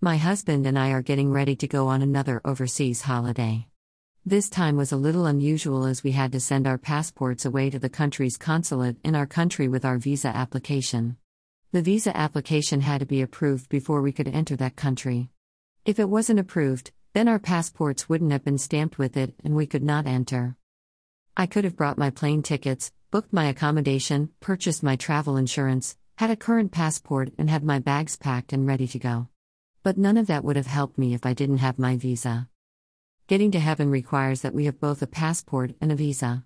My husband and I are getting ready to go on another overseas holiday. This time was a little unusual as we had to send our passports away to the country's consulate in our country with our visa application. The visa application had to be approved before we could enter that country. If it wasn't approved, then our passports wouldn't have been stamped with it and we could not enter. I could have brought my plane tickets, booked my accommodation, purchased my travel insurance, had a current passport, and had my bags packed and ready to go. But none of that would have helped me if I didn't have my visa. Getting to heaven requires that we have both a passport and a visa.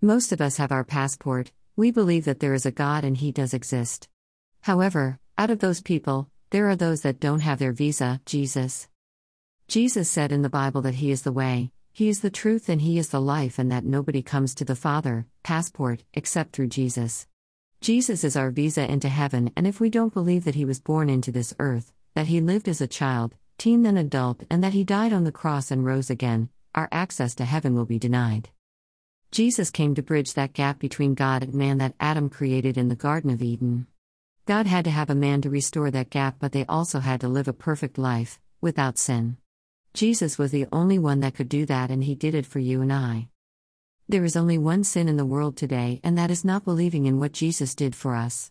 Most of us have our passport, we believe that there is a God and He does exist. However, out of those people, there are those that don't have their visa, Jesus. Jesus said in the Bible that He is the way, He is the truth, and He is the life, and that nobody comes to the Father, passport, except through Jesus. Jesus is our visa into heaven, and if we don't believe that He was born into this earth, that He lived as a child, teen then adult, and that he died on the cross and rose again, our access to heaven will be denied. Jesus came to bridge that gap between God and man that Adam created in the Garden of Eden. God had to have a man to restore that gap, but they also had to live a perfect life, without sin. Jesus was the only one that could do that, and he did it for you and I. There is only one sin in the world today, and that is not believing in what Jesus did for us.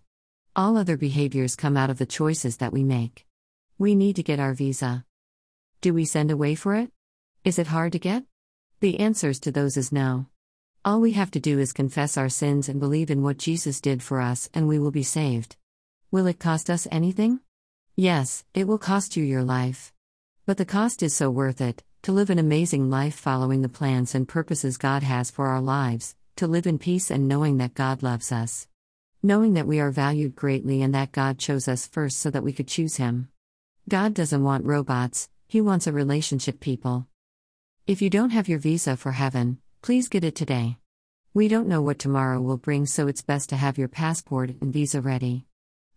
All other behaviors come out of the choices that we make. We need to get our visa. Do we send away for it? Is it hard to get? The answers to those is no. All we have to do is confess our sins and believe in what Jesus did for us, and we will be saved. Will it cost us anything? Yes, it will cost you your life. But the cost is so worth it to live an amazing life following the plans and purposes God has for our lives, to live in peace and knowing that God loves us. Knowing that we are valued greatly and that God chose us first so that we could choose Him. God doesn't want robots, He wants a relationship people. If you don't have your visa for heaven, please get it today. We don't know what tomorrow will bring, so it's best to have your passport and visa ready.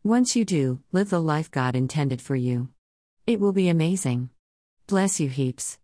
Once you do, live the life God intended for you. It will be amazing. Bless you heaps.